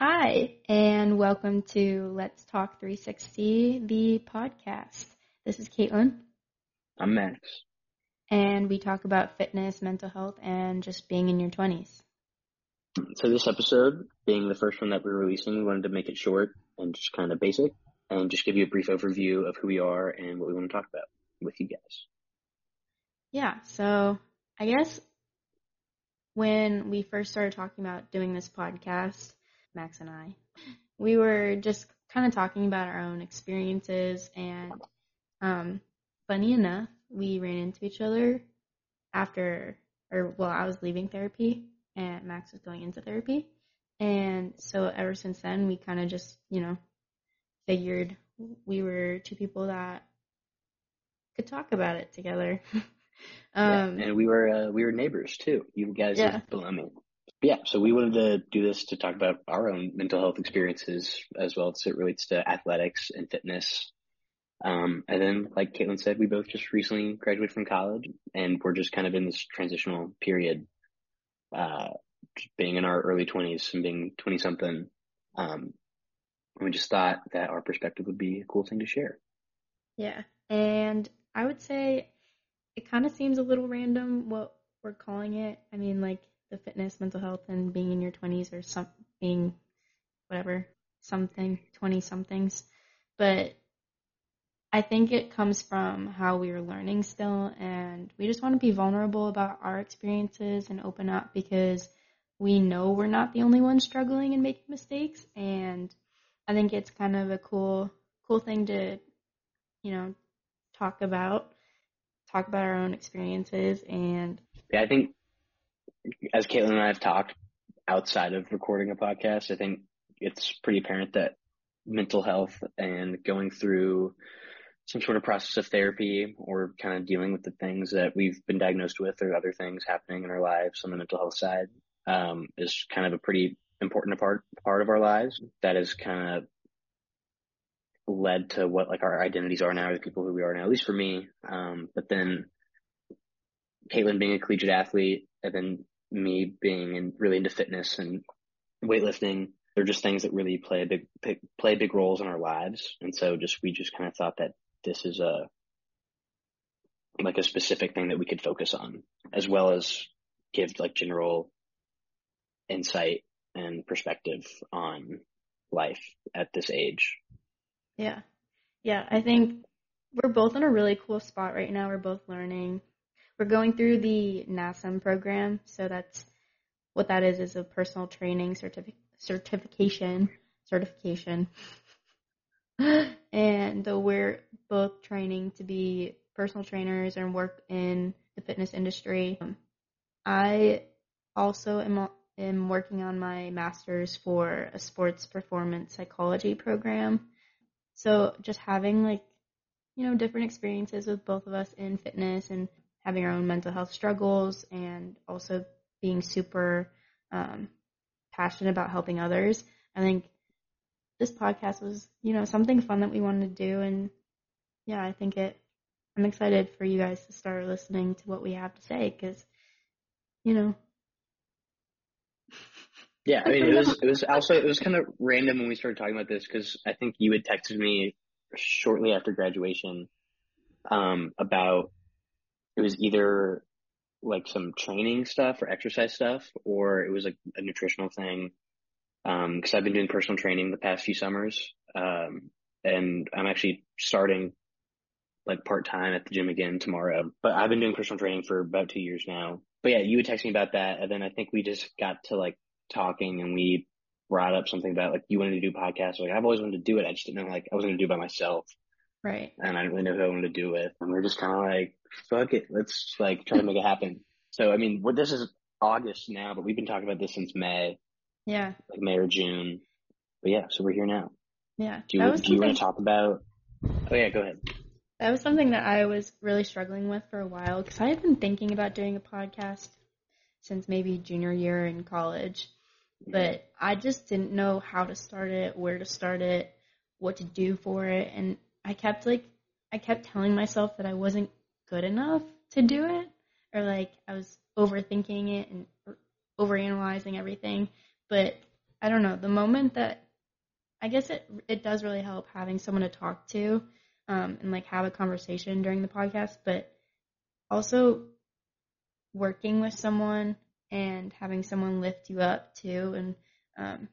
Hi, and welcome to Let's Talk 360, the podcast. This is Caitlin, I'm Max. and we talk about fitness, mental health, and just being in your 20s. So this episode, being the first one that we're releasing, we wanted to make it short and just kind of basic and just give you a brief overview of who we are and what we want to talk about with you guys. Yeah, so I guess when we first started talking about doing this podcast, Max and I, we were just kind of talking about our own experiences and um funny enough, we ran into each other after or well, I was leaving therapy and Max was going into therapy. And so ever since then we kind of just, you know, figured we were two people that could talk about it together. um yeah. And we were uh, we were neighbors too. You guys Yeah. live below me. Yeah, so we wanted to do this to talk about our own mental health experiences as well as it relates to athletics and fitness. Um, and then, like Caitlin said, we both just recently graduated from college and we're just kind of in this transitional period, uh, being in our early 20s and being 20 something. Um, we just thought that our perspective would be a cool thing to share. Yeah. And I would say it kind of seems a little random what we're calling it. I mean, like the fitness, mental health, and being in your 20s or some being whatever, something, 20 somethings. But I think it comes from how we are learning still, and we just want to be vulnerable about our experiences and open up because we know we're not the only ones struggling and making mistakes. And I think it's kind of a cool, cool thing to, you know, talk about, talk about our own experiences, and Yeah, I think as Caitlin and I have talked outside of recording a podcast, I think it's pretty apparent that mental health and going through some sort of process of therapy or kind of dealing with the things that we've been diagnosed with or other things happening in our lives on the mental health side um, is kind of a pretty important part part of our lives that is kind of led to what like our identities are now, the people who we are now, at least for me. Um, but then Caitlin being a collegiate athlete and then me being in, really into fitness and weightlifting, they're just things that really play big play big roles in our lives. And so just we just kind of thought that this is a like a specific thing that we could focus on, as well as give like general insight and perspective on life at this age. Yeah. Yeah, I think we're both in a really cool spot right now. We're both learning. We're going through the NASM program, so that's what that is is a personal training certific- certification certification. and we're both training to be personal trainers and work in the fitness industry. I also am am working on my master's for a sports performance psychology program. So just having like, you know, different experiences with both of us in fitness and having our own mental health struggles and also being super um, passionate about helping others. I think this podcast was, you know, something fun that we wanted to do. And yeah, I think it, I'm excited for you guys to start listening to what we have to say because, you know, Yeah, I mean, it was it was also it was kind of random when we started talking about this because I think you had texted me shortly after graduation um, about it was either like some training stuff or exercise stuff, or it was like a nutritional thing. Because I've been doing personal training the past few summers, um, and I'm actually starting like part time at the gym again tomorrow. But I've been doing personal training for about two years now. But yeah, you would text me about that, and then I think we just got to like talking, and we brought up something about like you wanted to do podcasts. Like I've always wanted to do it. I just didn't know like I was going to do it by myself, right. and I didn't really know who I wanted to do it. And we're just kind of like, fuck it, let's like try to make it happen. So I mean, what this is August now, but we've been talking about this since May, Yeah. like May or June. But yeah, so we're here now. Yeah. Do you do you want to talk about? Oh yeah, go ahead. That was something that I was really struggling with for a while because I had been thinking about doing a podcast since maybe junior year in college, but I just didn't know how to start it, where to start it, what to do for it, and I kept like I kept telling myself that I wasn't good enough to do it, or like I was overthinking it and overanalyzing everything. But I don't know, the moment that I guess it it does really help having someone to talk to um, and like have a conversation during the podcast, but also working with someone and having someone lift you up too and um,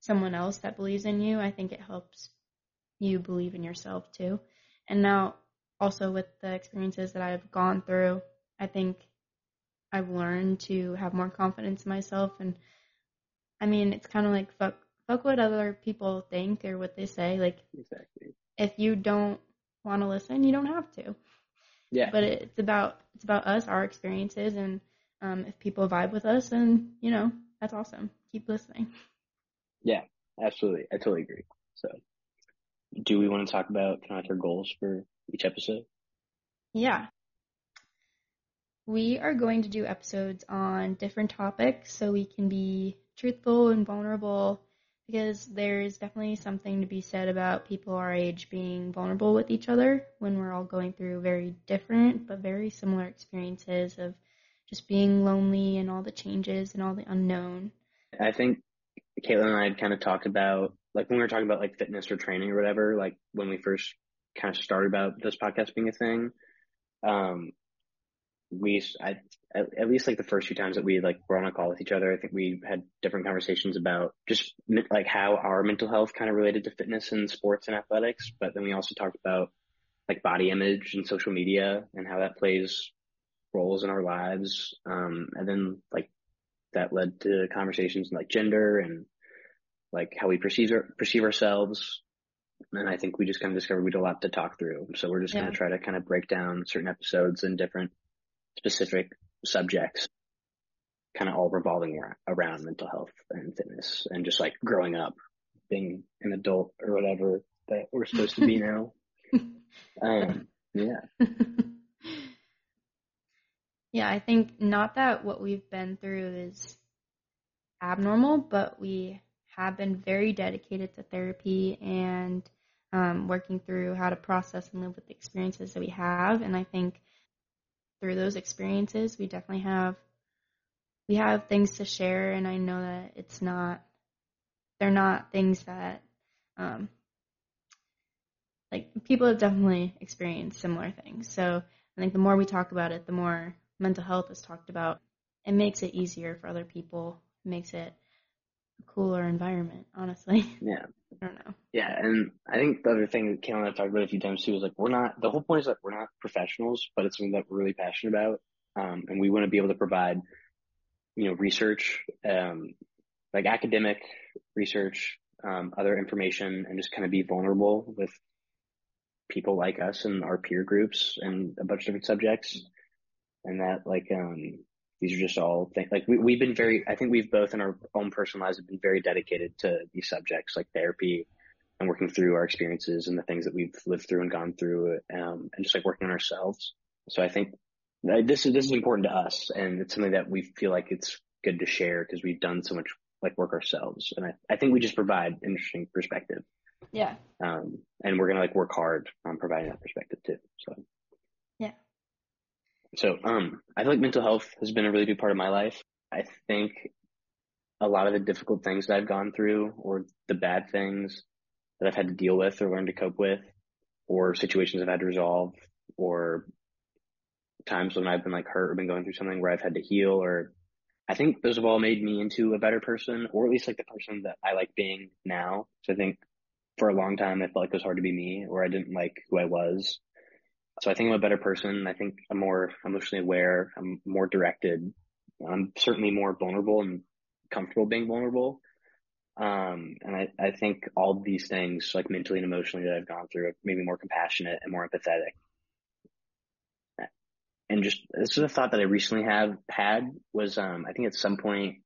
someone else that believes in you, I think it helps you believe in yourself too. And now also with the experiences that I've gone through, I think I've learned to have more confidence in myself and I mean, it's kind of like fuck fuck what other people think or what they say. Like, exactly. If you don't want to listen, you don't have to. Yeah. But it's about it's about us, our experiences, and um, if people vibe with us, and you know that's awesome. Keep listening. Yeah, absolutely. I totally agree. So, do we want to talk about kind of our goals for each episode? Yeah. We are going to do episodes on different topics so we can be truthful and vulnerable because there's definitely something to be said about people our age being vulnerable with each other when we're all going through very different but very similar experiences of just being lonely and all the changes and all the unknown. I think Caitlin and I had kind of talked about, like when we were talking about like fitness or training or whatever, like when we first kind of started about this podcast being a thing, um, we, I, at, at, least like the first few times that we like were on a call with each other, I think we had different conversations about just like how our mental health kind of related to fitness and sports and athletics. But then we also talked about like body image and social media and how that plays roles in our lives. Um, and then like that led to conversations like gender and like how we perceive our, perceive ourselves. And I think we just kind of discovered we had a lot to talk through. So we're just yeah. going to try to kind of break down certain episodes and different specific subjects, kind of all revolving around mental health and fitness and just like growing up, being an adult or whatever that we're supposed to be now. Um, yeah. yeah, I think not that what we've been through is abnormal, but we have been very dedicated to therapy and um, working through how to process and live with the experiences that we have. And I think through those experiences, we definitely have we have things to share, and I know that it's not they're not things that um, like people have definitely experienced similar things. So I think the more we talk about it, the more mental health is talked about. It makes it easier for other people. Makes it cooler environment, honestly. Yeah. I don't know. Yeah, and I think the other thing that Kayla and I've talked about a few times too is like we're not the whole point is that we're not professionals, but it's something that we're really passionate about. Um, and we want to be able to provide, you know, research, um, like academic research, um, other information and just kind of be vulnerable with people like us and our peer groups and a bunch of different subjects. And that like, um, these are just all things like we, we've been very, I think we've both in our own personal lives have been very dedicated to these subjects like therapy and working through our experiences and the things that we've lived through and gone through, um, and just like working on ourselves. So I think this is, this is important to us and it's something that we feel like it's good to share because we've done so much like work ourselves. And I, I think we just provide interesting perspective. Yeah. Um, and we're going to like work hard on providing that perspective too. So. So, um, I feel like mental health has been a really big part of my life. I think a lot of the difficult things that I've gone through or the bad things that I've had to deal with or learn to cope with or situations I've had to resolve or times when I've been like hurt or been going through something where I've had to heal or I think those have all made me into a better person or at least like the person that I like being now. So I think for a long time I felt like it was hard to be me or I didn't like who I was. So I think I'm a better person. I think I'm more emotionally aware. I'm more directed. I'm certainly more vulnerable and comfortable being vulnerable. Um, and I, I think all these things, like mentally and emotionally that I've gone through, made me more compassionate and more empathetic. And just, this is a thought that I recently have had was, um, I think at some point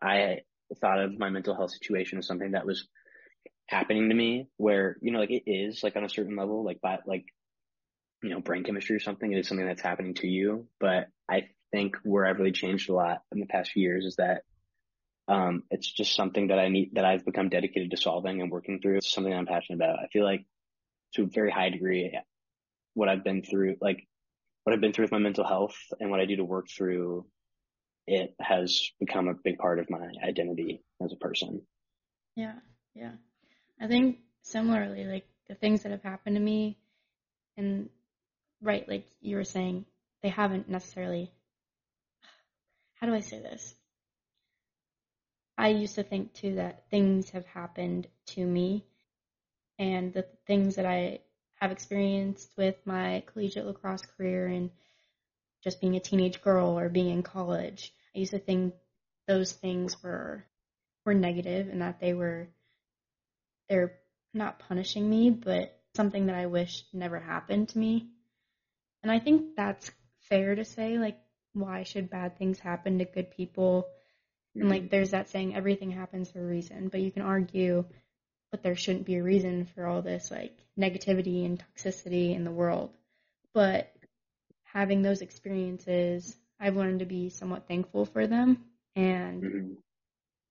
I thought of my mental health situation as something that was happening to me where, you know, like it is like on a certain level, like, by, like you know, brain chemistry or something. It is something that's happening to you. But I think where I've really changed a lot in the past few years is that um, it's just something that I need, that I've become dedicated to solving and working through. It's something I'm passionate about. I feel like to a very high degree, what I've been through, like what I've been through with my mental health and what I do to work through it has become a big part of my identity as a person. Yeah, yeah. I think similarly, like the things that have happened to me, and right, like you were saying, they haven't necessarily. How do I say this? I used to think too that things have happened to me, and the things that I have experienced with my collegiate lacrosse career and just being a teenage girl or being in college. I used to think those things were were negative and that they were they're not punishing me, but something that I wish never happened to me. And I think that's fair to say, like, why should bad things happen to good people? And like, there's that saying, everything happens for a reason, but you can argue, but there shouldn't be a reason for all this like negativity and toxicity in the world. But having those experiences, I've learned to be somewhat thankful for them. And Mm-hmm.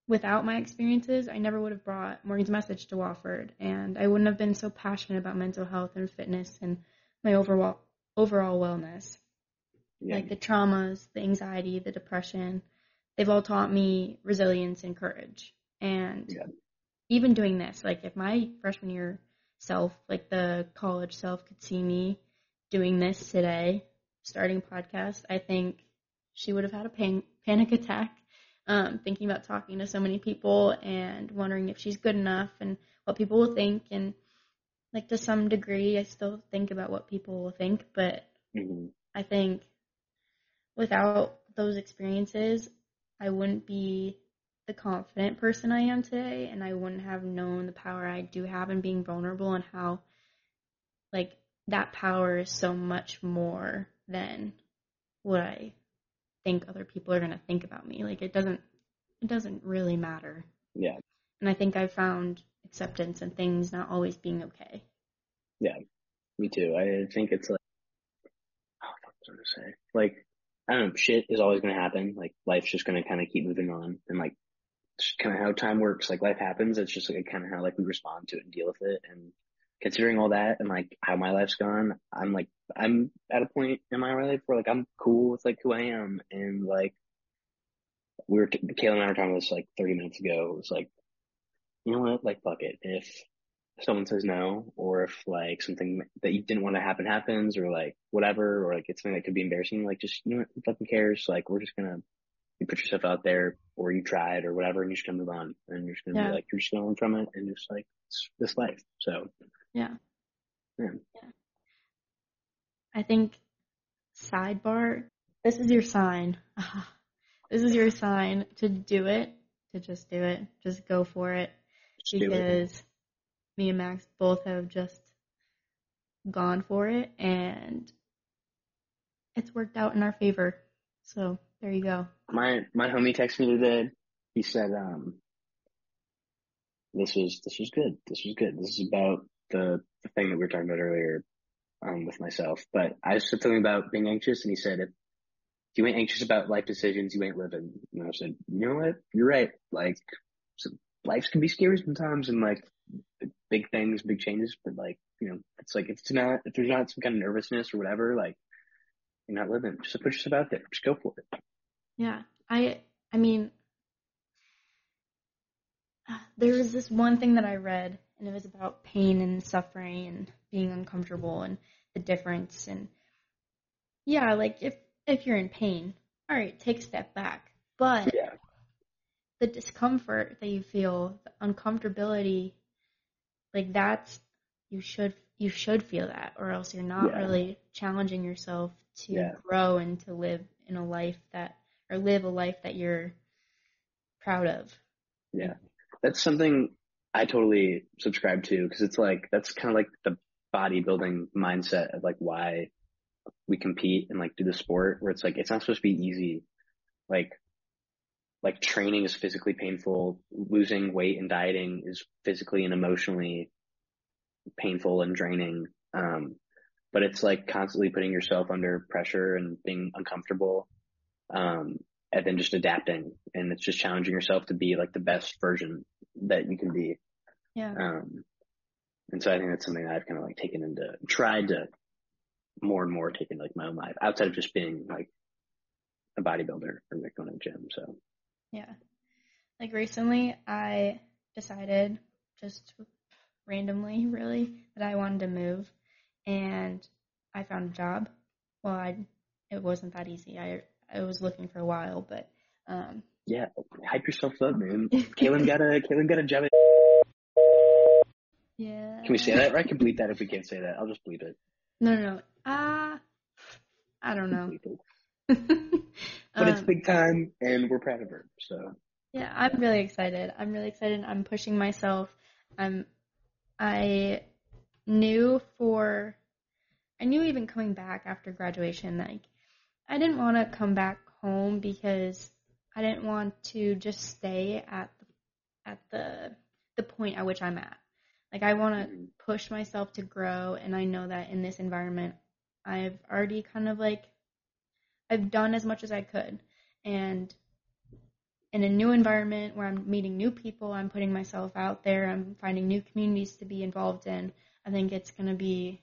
without my experiences, I never would have brought Morgan's message to Wofford, and I wouldn't have been so passionate about mental health and fitness and my overall overall wellness. Yeah. Like the traumas, the anxiety, the depression, they've all taught me resilience and courage. And Yeah. even doing this, like if my freshman year self, like the college self, could see me doing this today, starting a podcast, I think she would have had a pan- panic attack, um, thinking about talking to so many people and wondering if she's good enough and what people will think. And like to some degree, I still think about what people will think, but hmm I think without those experiences, I wouldn't be the confident person I am today, and I wouldn't have known the power I do have in being vulnerable and how, like, that power is so much more than what I think other people are going to think about me. Like, it doesn't, it doesn't really matter. Yeah. And I think I've found acceptance and things not always being okay. Yeah, me too. I think it's like, oh, what was I gonna say? Like, I don't know, shit is always gonna happen. Like, life's just gonna kind of keep moving on, and like, kind of how time works. Like, life happens. It's just like kind of how like we respond to it and deal with it. And considering all that and like how my life's gone, I'm like, I'm at a point in my life where like I'm cool with like who I am, and like, we were Kayla and I were talking about this like 30 minutes ago. It was like, you know what? Like, fuck it. If someone says no, or if like something that you didn't want to happen happens, or like whatever, or like it's something that could be embarrassing, like just you know what, who fucking cares? Like we're just gonna you put yourself out there, or you try it, or whatever, and you're just gonna move on, and you're just gonna Yeah. be like you're just gonna learn from it, and just like it's this life. So Yeah. Yeah. Yeah. I think sidebar, this is your sign. this is your sign to do it, to just do it. Just go for it. Just do it. Because me and Max both have just gone for it and it's worked out in our favor. So there you go. My my homie texted me today. He said, um, this was this was good. This was good. This is about the the thing that we were talking about earlier, um, with myself. But I said something about being anxious, and he said, if you ain't anxious about life decisions, you ain't living. And I said, you know what? You're right. Like, so life can be scary sometimes, and like big things, big changes. But like, you know, it's like if it's not if there's not some kind of nervousness or whatever, like you're not living. Just put yourself out there. Just go for it. Yeah. I I mean there was this one thing that I read and it was about pain and suffering and being uncomfortable and the difference and yeah, like if if you're in pain, all right, take a step back. But Yeah. The discomfort that you feel, the uncomfortability, like that's you should you should feel that or else you're not Yeah. really challenging yourself to Yeah. grow and to live in a life that or live a life that you're proud of. Yeah. That's something I totally subscribe to because it's like, that's kind of like the bodybuilding mindset of like why we compete and like do the sport where it's like, it's not supposed to be easy. Like, like training is physically painful. Losing weight and dieting is physically and emotionally painful and draining. Um, but it's like constantly putting yourself under pressure and being uncomfortable. Um, and then just adapting and it's just challenging yourself to be like the best version that you can be. Yeah. Um, and so I think that's something that I've kind of like taken into, tried to more and more take into like my own life outside of just being like a bodybuilder or like going to the gym. So Yeah. Like recently I decided just randomly, really, that I wanted to move, and I found a job. Well, I it wasn't that easy. I I was looking for a while, but um, yeah, hype yourself up, man. Kaylin got a Kaylin got a job. At- yeah. Can we say that? I can bleep that if we can't say that. I'll just bleep it. No, no, no. Uh, I don't know. but um, it's big time, and we're proud of her. So. Yeah, I'm really excited. I'm really excited. I'm pushing myself. I'm. I knew for. I knew even coming back after graduation, like, I didn't want to come back home because I didn't want to just stay at the, at the the point at which I'm at. Like I want to mm-hmm. push myself to grow and I know that in this environment I've already kind of like I've done as much as I could and in a new environment where I'm meeting new people, I'm putting myself out there, I'm finding new communities to be involved in. I think it's going to be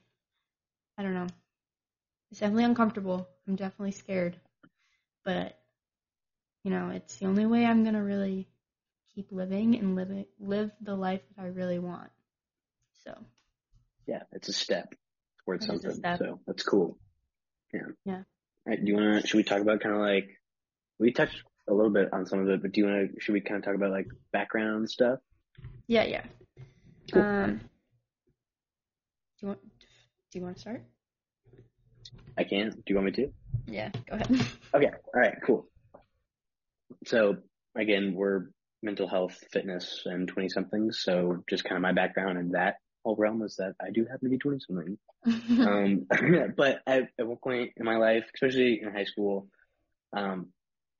I don't know. It's definitely uncomfortable. I'm definitely scared. But you know, it's the only way I'm going to really keep living and live it, live the life that I really want. So. Yeah, it's a step towards something. Step. So that's cool. Yeah. Yeah. All right. Do you want to? Should we talk about kind of like we touched a little bit on some of it, but do you want to? Should we kind of talk about like background stuff? Yeah. Yeah. Cool. Um. Do you want? Do you want to start? I can. Do you want me to? Yeah. Go ahead. okay. All right. Cool. So again, we're mental health, fitness, and 20 somethings. So just kind of my background and that whole realm is that I do happen to be 20 something. um, but at, at one point in my life, especially in high school, um,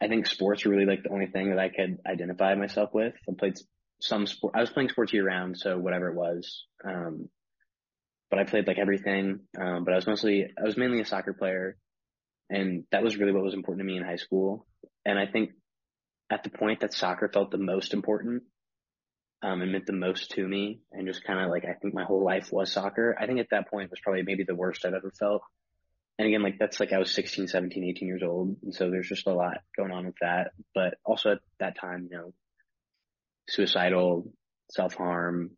I think sports were really like the only thing that I could identify myself with. I played some sport. I was playing sports year round, so whatever it was. Um, but I played like everything. Um, but I was mostly, I was mainly a soccer player, and that was really what was important to me in high school. And I think at the point that soccer felt the most important um, and meant the most to me and just kind of like I think my whole life was soccer. I think at that point was probably maybe the worst I've ever felt. And again, like that's like I was 16, 17, 18 years old. And so there's just a lot going on with that. But also at that time, you know, suicidal, self harm,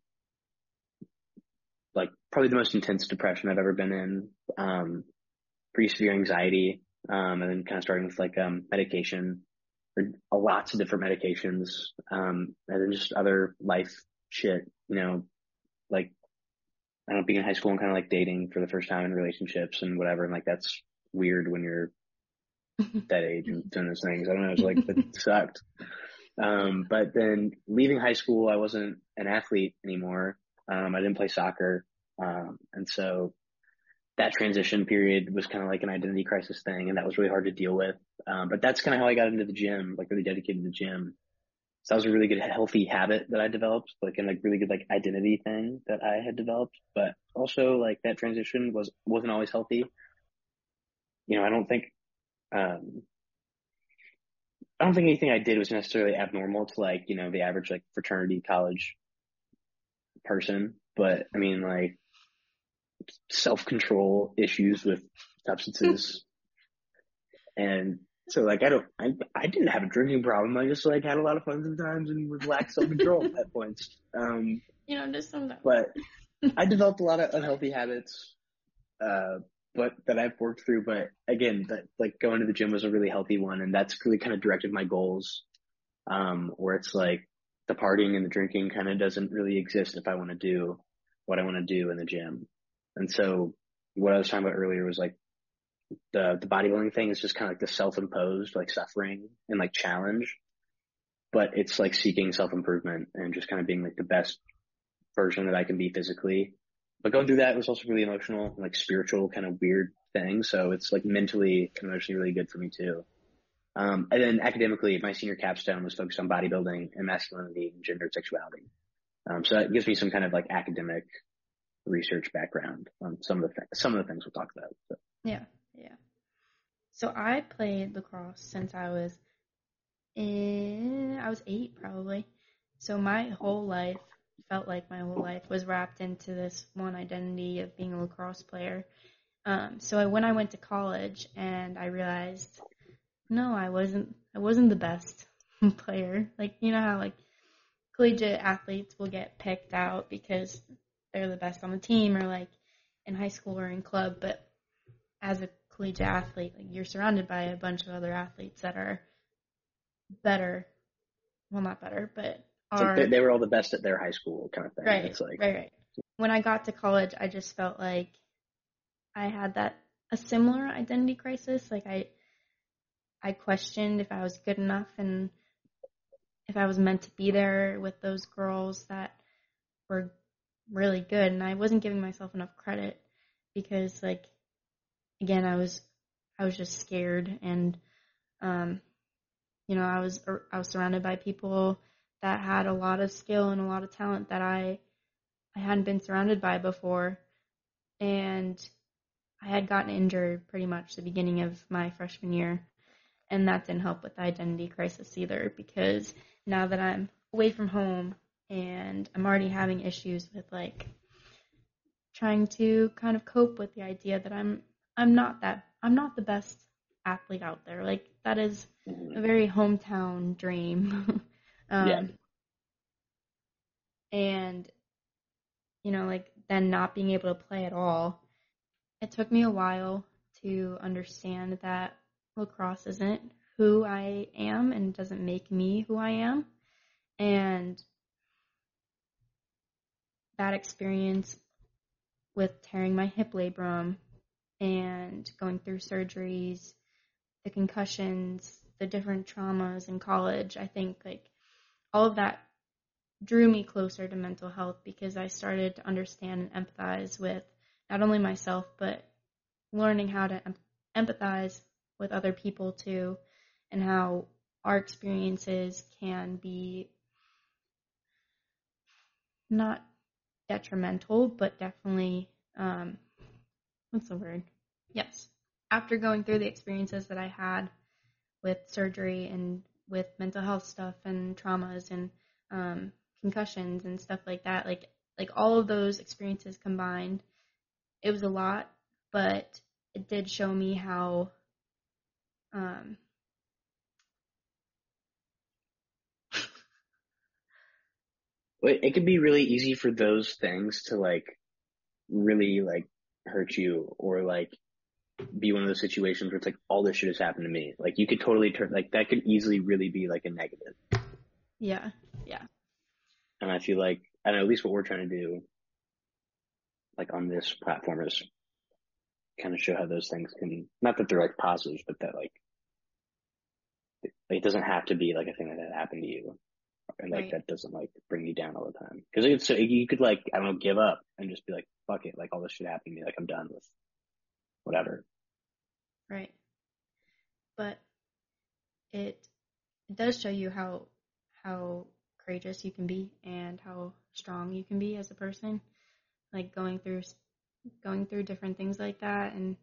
like probably the most intense depression I've ever been in. Um, pretty severe anxiety. Um, and then kind of starting with like, um, medication for lots of different medications, um, and then just other life shit, you know, like, I don't know, being in high school and kind of like dating for the first time in relationships and whatever. And like, that's weird when you're that age and doing those things. I don't know. It's like, it sucked. Um, but then leaving high school, I wasn't an athlete anymore. Um, I didn't play soccer. Um, and so that transition period was kind of like an identity crisis thing, and that was really hard to deal with. Um, but that's kind of how I got into the gym, like really dedicated to the gym. So that was a really good healthy habit that I developed, like and like really good like identity thing that I had developed. But also like that transition was wasn't always healthy. You know, I don't think um I don't think anything I did was necessarily abnormal to like, you know, the average like fraternity college person. But I mean like self control issues with substances. and so like I don't I I didn't have a drinking problem. I just like had a lot of fun sometimes and was lack self control at points. Um you know, just sometimes. But I developed a lot of unhealthy habits, uh, but that I've worked through. But again, that like going to the gym was a really healthy one, and that's really kind of directed my goals. Um, where it's like the partying and the drinking kind of doesn't really exist if I want to do what I want to do in the gym. And so what I was talking about earlier was like the the bodybuilding thing is just kind of like the self-imposed like suffering and like challenge, but it's like seeking self-improvement and just kind of being like the best version that I can be physically. But going through that was also really emotional, like spiritual kind of weird thing. So it's like mentally and emotionally really good for me too. Um, and then academically, my senior capstone was focused on bodybuilding and masculinity and gender sexuality. Um, so that gives me some kind of like academic research background on some of the th- some of the things we'll talk about. So. Yeah, yeah. So I played lacrosse since I was in I was eight probably. So my whole life felt like my whole life was wrapped into this one identity of being a lacrosse player. Um, so when I went to college and I realized, no, I wasn't I wasn't the best player. Like you know how like collegiate athletes will get picked out because they're the best on the team or like in high school or in club, but as a collegiate athlete, like you're surrounded by a bunch of other athletes that are better. Well, not better, but are like they, they, were all the best at their high school kind of thing. Right, it's like, right, right. When I got to college, I just felt like I had that a similar identity crisis. Like I, I questioned if I was good enough and if I was meant to be there with those girls that were really good, and I wasn't giving myself enough credit because, like, again, I was I was just scared, and um, you know, I was I was surrounded by people that had a lot of skill and a lot of talent that I I hadn't been surrounded by before, and I had gotten injured pretty much the beginning of my freshman year, and that didn't help with the identity crisis either because now that I'm away from home and I'm already having issues with like trying to kind of cope with the idea that I'm I'm not that I'm not the best athlete out there. Like that is a very hometown dream. um, yeah. And you know, like then not being able to play at all. It took me a while to understand that lacrosse isn't who I am and doesn't make me who I am. And that experience with tearing my hip labrum and going through surgeries, the concussions, the different traumas in college, I think like all of that drew me closer to mental health because I started to understand and empathize with not only myself but learning how to empathize with other people too and how our experiences can be not detrimental, but definitely, um, what's the word? Yes. After going through the experiences that I had with surgery and with mental health stuff and traumas and um, concussions and stuff like that, like like all of those experiences combined, it was a lot, but it did show me how um, it can be really easy for those things to like really like hurt you or like be one of those situations where it's like all this shit has happened to me. Like you could totally turn like that could easily really be like a negative. Yeah. Yeah. And I feel like I know at least what we're trying to do like on this platform is kind of show how those things can not that they're like positives, but that like it doesn't have to be like a thing that happened to you and like right. that doesn't like bring you down all the time because it's so you could like I don't know give up and just be like fuck it like all this shit happened to me like I'm done with whatever. Right. But it it does show you how how courageous you can be and how strong you can be as a person like going through going through different things like that and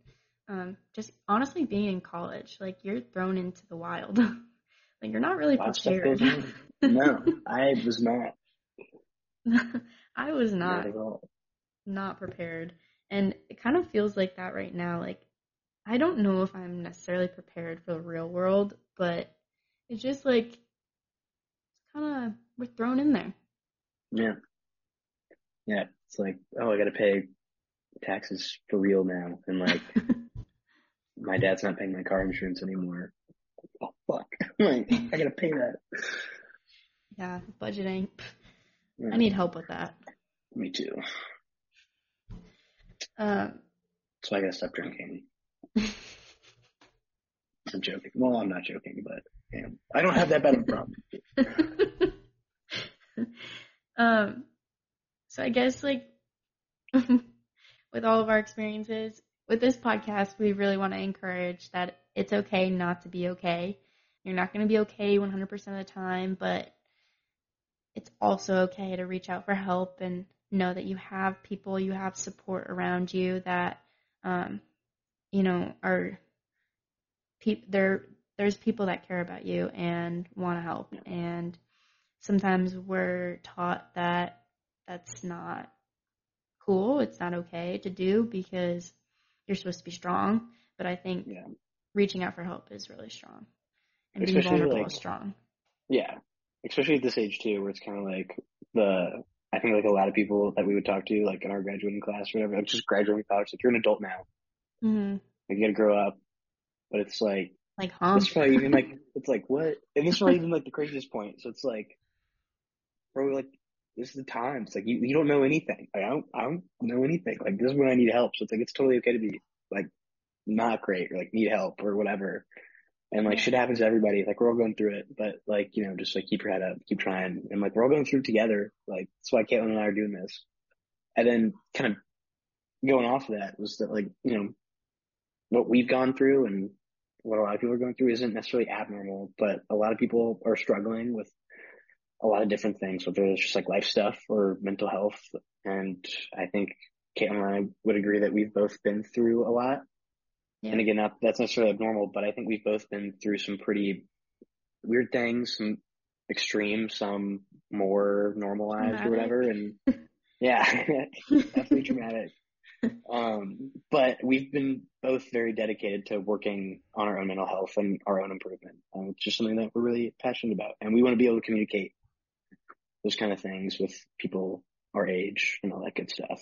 um, just honestly being in college like you're thrown into the wild like you're not really prepared no, I was not. I was not. Not, not prepared. And it kind of feels like that right now. Like, I don't know if I'm necessarily prepared for the real world, but it's just like, it's kind of, we're thrown in there. Yeah. Yeah. It's like, oh, I got to pay taxes for real now. And like, my dad's not paying my car insurance anymore. Oh, fuck. like, I got to pay that. Yeah, budgeting. I need help with that. Me too. Um, so I gotta stop drinking. I'm joking. Well, I'm not joking, but yeah, I don't have that bad of a problem. um, so I guess like with all of our experiences with this podcast, we really want to encourage that it's okay not to be okay. You're not going to be okay 100% of the time, but it's also okay to reach out for help and know that you have people, you have support around you that, um, you know, are people. There, there's people that care about you and want to help. And sometimes we're taught that that's not cool. It's not okay to do because you're supposed to be strong. But I think yeah. reaching out for help is really strong and Especially being vulnerable like, is strong. Yeah, especially at this age too, where it's kind of like the I think like a lot of people that we would talk to, like in our graduating class or whatever, like just graduating college, like you're an adult now, hmm like you got to grow up. But it's like Like, huh? this is probably even like it's like what, and this is probably even like the craziest point. So it's like, bro, like this is the time. It's like you you don't know anything. Like, I don't I don't know anything. Like this is when I need help. So it's like it's totally okay to be like not great or like need help or whatever. And like shit happens to everybody. Like we're all going through it, but like you know, just like keep your head up, keep trying, and like we're all going through together. Like that's why Caitlin and I are doing this. And then kind of going off of that was that like you know what we've gone through and what a lot of people are going through isn't necessarily abnormal, but a lot of people are struggling with a lot of different things, whether it's just like life stuff or mental health. And I think Caitlin and I would agree that we've both been through a lot. Yeah. And again, that's not, that's necessarily abnormal, but I think we've both been through some pretty weird things, some extreme, some more normalized Traumatic. or whatever. And yeah, definitely traumatic. Um, but we've been both very dedicated to working on our own mental health and our own improvement. Um, it's just something that we're really passionate about, and we want to be able to communicate those kind of things with people our age and all that good stuff.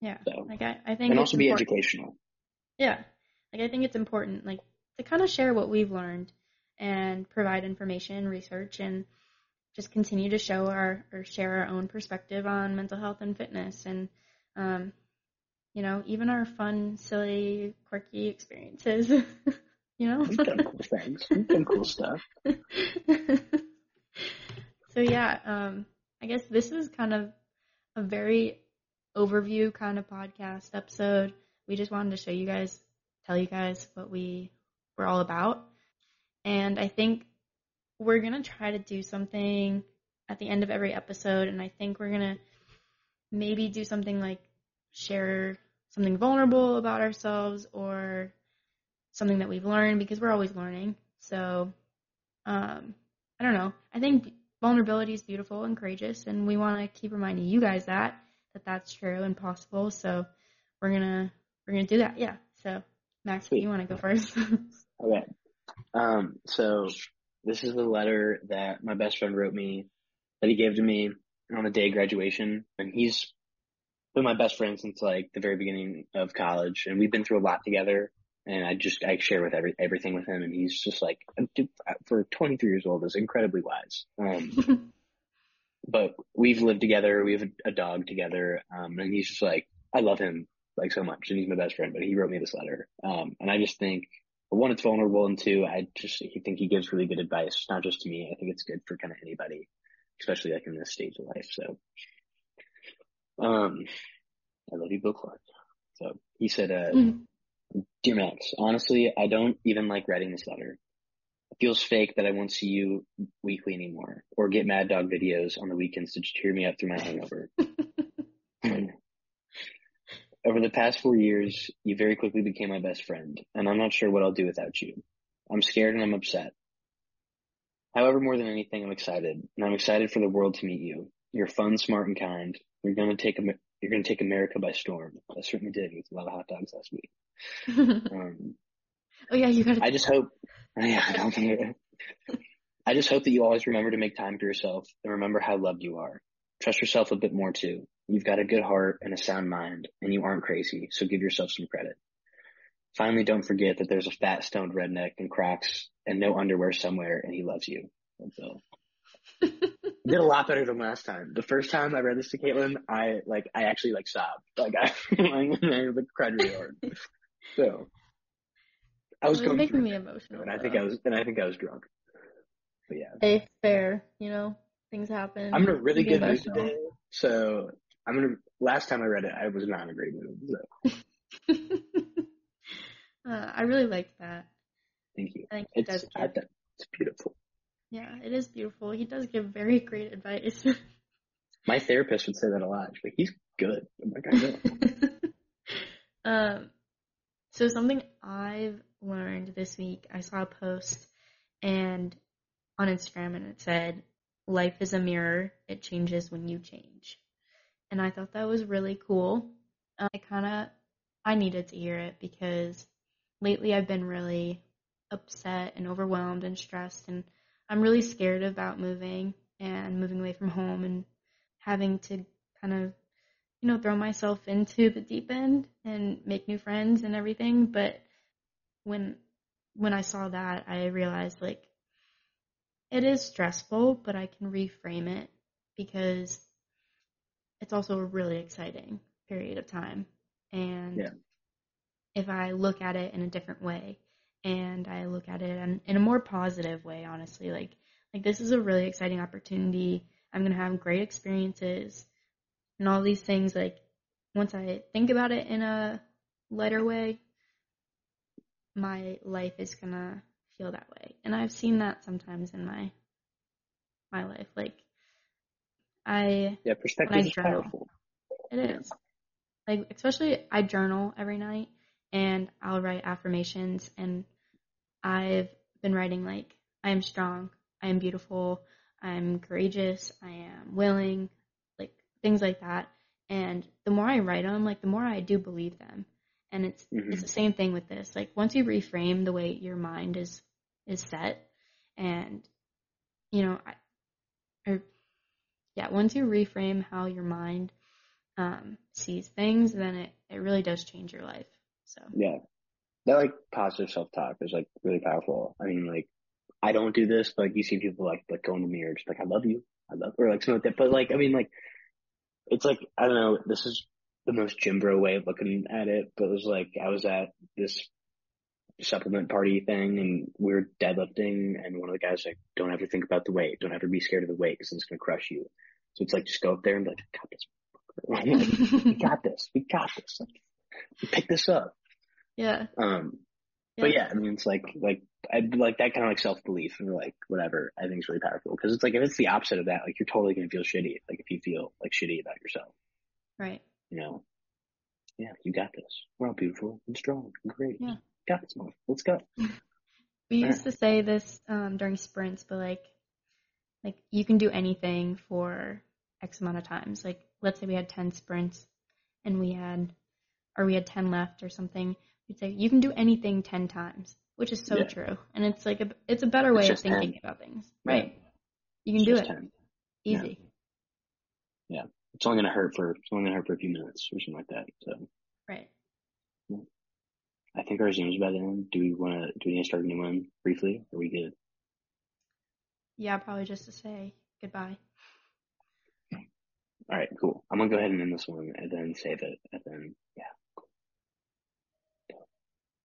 yeah. So, Like, I, I think and also be educational. Yeah. Like I think it's important like to kind of share what we've learned and provide information, research and just continue to show our or share our own perspective on mental health and fitness and um you know, even our fun, silly, quirky experiences. you know? We've done cool things. We've done cool stuff. so yeah, um I guess this is kind of a very overview kind of podcast episode. We just wanted to show you guys, tell you guys what we were all about. And I think we're going to try to do something at the end of every episode. And I think we're going to maybe do something like share something vulnerable about ourselves or something that we've learned because we're always learning. So, um, I don't know. I think vulnerability is beautiful and courageous, and we want to keep reminding you guys that that that's true and possible. So, we're gonna we're gonna do that. Yeah. So, Max, Sweet. you want to go first? Okay. Um, so this is the letter that my best friend wrote me that he gave to me on the day of graduation. And he's been my best friend since like the very beginning of college. And we've been through a lot together. And I just, I share with every, everything with him. And he's just like, for 23 years old, is incredibly wise. Um, but we've lived together. We have a, a dog together. Um, and he's just like, I love him like so much and he's my best friend, but he wrote me this letter. Um, and I just think one, it's vulnerable, and two, I just I think he gives really good advice, not just to me. I think it's good for kind of anybody, especially like in this stage of life. So, um, I love you, Bill Clark. So he said, uh, Dear Max, honestly, I don't even like writing this letter. It feels fake that I won't see you weekly anymore, or get Mad Dog videos on the weekends to cheer me up through my hangover. Over the past four years, you very quickly became my best friend, and I'm not sure what I'll do without you. I'm scared and I'm upset. However, more than anything, I'm excited, and I'm excited for the world to meet you. You're fun, smart, and kind. You're gonna take you're gonna take America by storm. I certainly did with a lot of hot dogs last week. Um, oh yeah, you got I just hope. Yeah, I don't think I just hope that you always remember to make time for yourself and remember how loved you are. Trust yourself a bit more too. You've got a good heart and a sound mind, and you aren't crazy, so give yourself some credit. Finally, don't forget that there's a fat stoned redneck in Crocs and no underwear somewhere, and he loves you. And so, did a lot better than last time. The first time I read this to Caitlin, I like, I actually like sobbed. Like I, I like, cried really hard. So, I was It was going making me it, emotional. and I think. I was, and I think I was drunk. But yeah. Hey, fair. You know, things happen. I'm in a really good mood emotional. today. So I'm gonna. Last time I read it, I was not in a great mood. So uh, I really liked that. thank you. I think It's does give, it's beautiful. yeah, it is beautiful. He does give very great advice. My therapist would say that a lot. She's like, "He's good." I'm like, I know. um, so something I've learned this week, I saw a post and on Instagram and it said, "Life is a mirror. It changes when you change," and I thought that was really cool. Um, I kind of I needed to hear it because lately I've been really upset and overwhelmed and stressed and I'm really scared about moving and moving away from home and having to kind of, you know, throw myself into the deep end and make new friends and everything. But when when I saw that, I realized like it is stressful, but I can reframe it because it's also a really exciting period of time. And Yeah. if I look at it in a different way and I look at it in, in a more positive way, honestly, like like this is a really exciting opportunity. I'm gonna have great experiences and all these things. Like once I think about it in a lighter way, my life is gonna feel that way. And I've seen that sometimes in my my life. Like I Yeah, perspective is journal. powerful. it is. Like especially I journal every night and I'll write affirmations and I've been writing like I am strong, I am beautiful, I'm courageous, I am willing, like things like that. And the more I write them, like the more I do believe them. And it's Mhm. it's the same thing with this. Like once you reframe the way your mind is is set and you know, I, or yeah, once you reframe how your mind um, sees things, then it, it really does change your life. So Yeah. That like positive self talk is like really powerful. I mean, like I don't do this, but like you see people like like go in the mirror, just like I love you, I love, or like something like that. But like I mean, like it's like I don't know. This is the most gym Bro way of looking at it, but it was like I was at this supplement party thing and we were deadlifting, and one of the guys like, "Don't ever think about the weight. Don't ever be scared of the weight because it's gonna crush you." So it's like just go up there and be like, "Got this, we got this, we got this. Like, we pick this up." yeah, Um, but yeah, I mean, it's like, like, I like that kind of like self belief and like whatever I think is really powerful because it's like if it's the opposite of that, like you're totally gonna feel shitty. Like if you feel like shitty about yourself, right. you know, yeah, you got this. We're all beautiful and strong and great. Yeah. Got this, mom. Let's go. We Yeah. used to say this um, during sprints, but like, like you can do anything for X amount of times. Like, let's say we had ten sprints, and we had, or we had ten left or something. We'd say you can do anything ten times, which is so Yeah. true, and it's like a, it's a better way of just 10. thinking about things, Yeah. right? You can It's do it 10. Yeah. easy, It's only gonna hurt for it's only gonna hurt for a few minutes or something like that. So right? I think our Zoom's about to end. Do we want to do we need to start a new one briefly? Are we good? Yeah, probably just to say goodbye. All right, cool. I'm gonna go ahead and end this one and then save it and then yeah.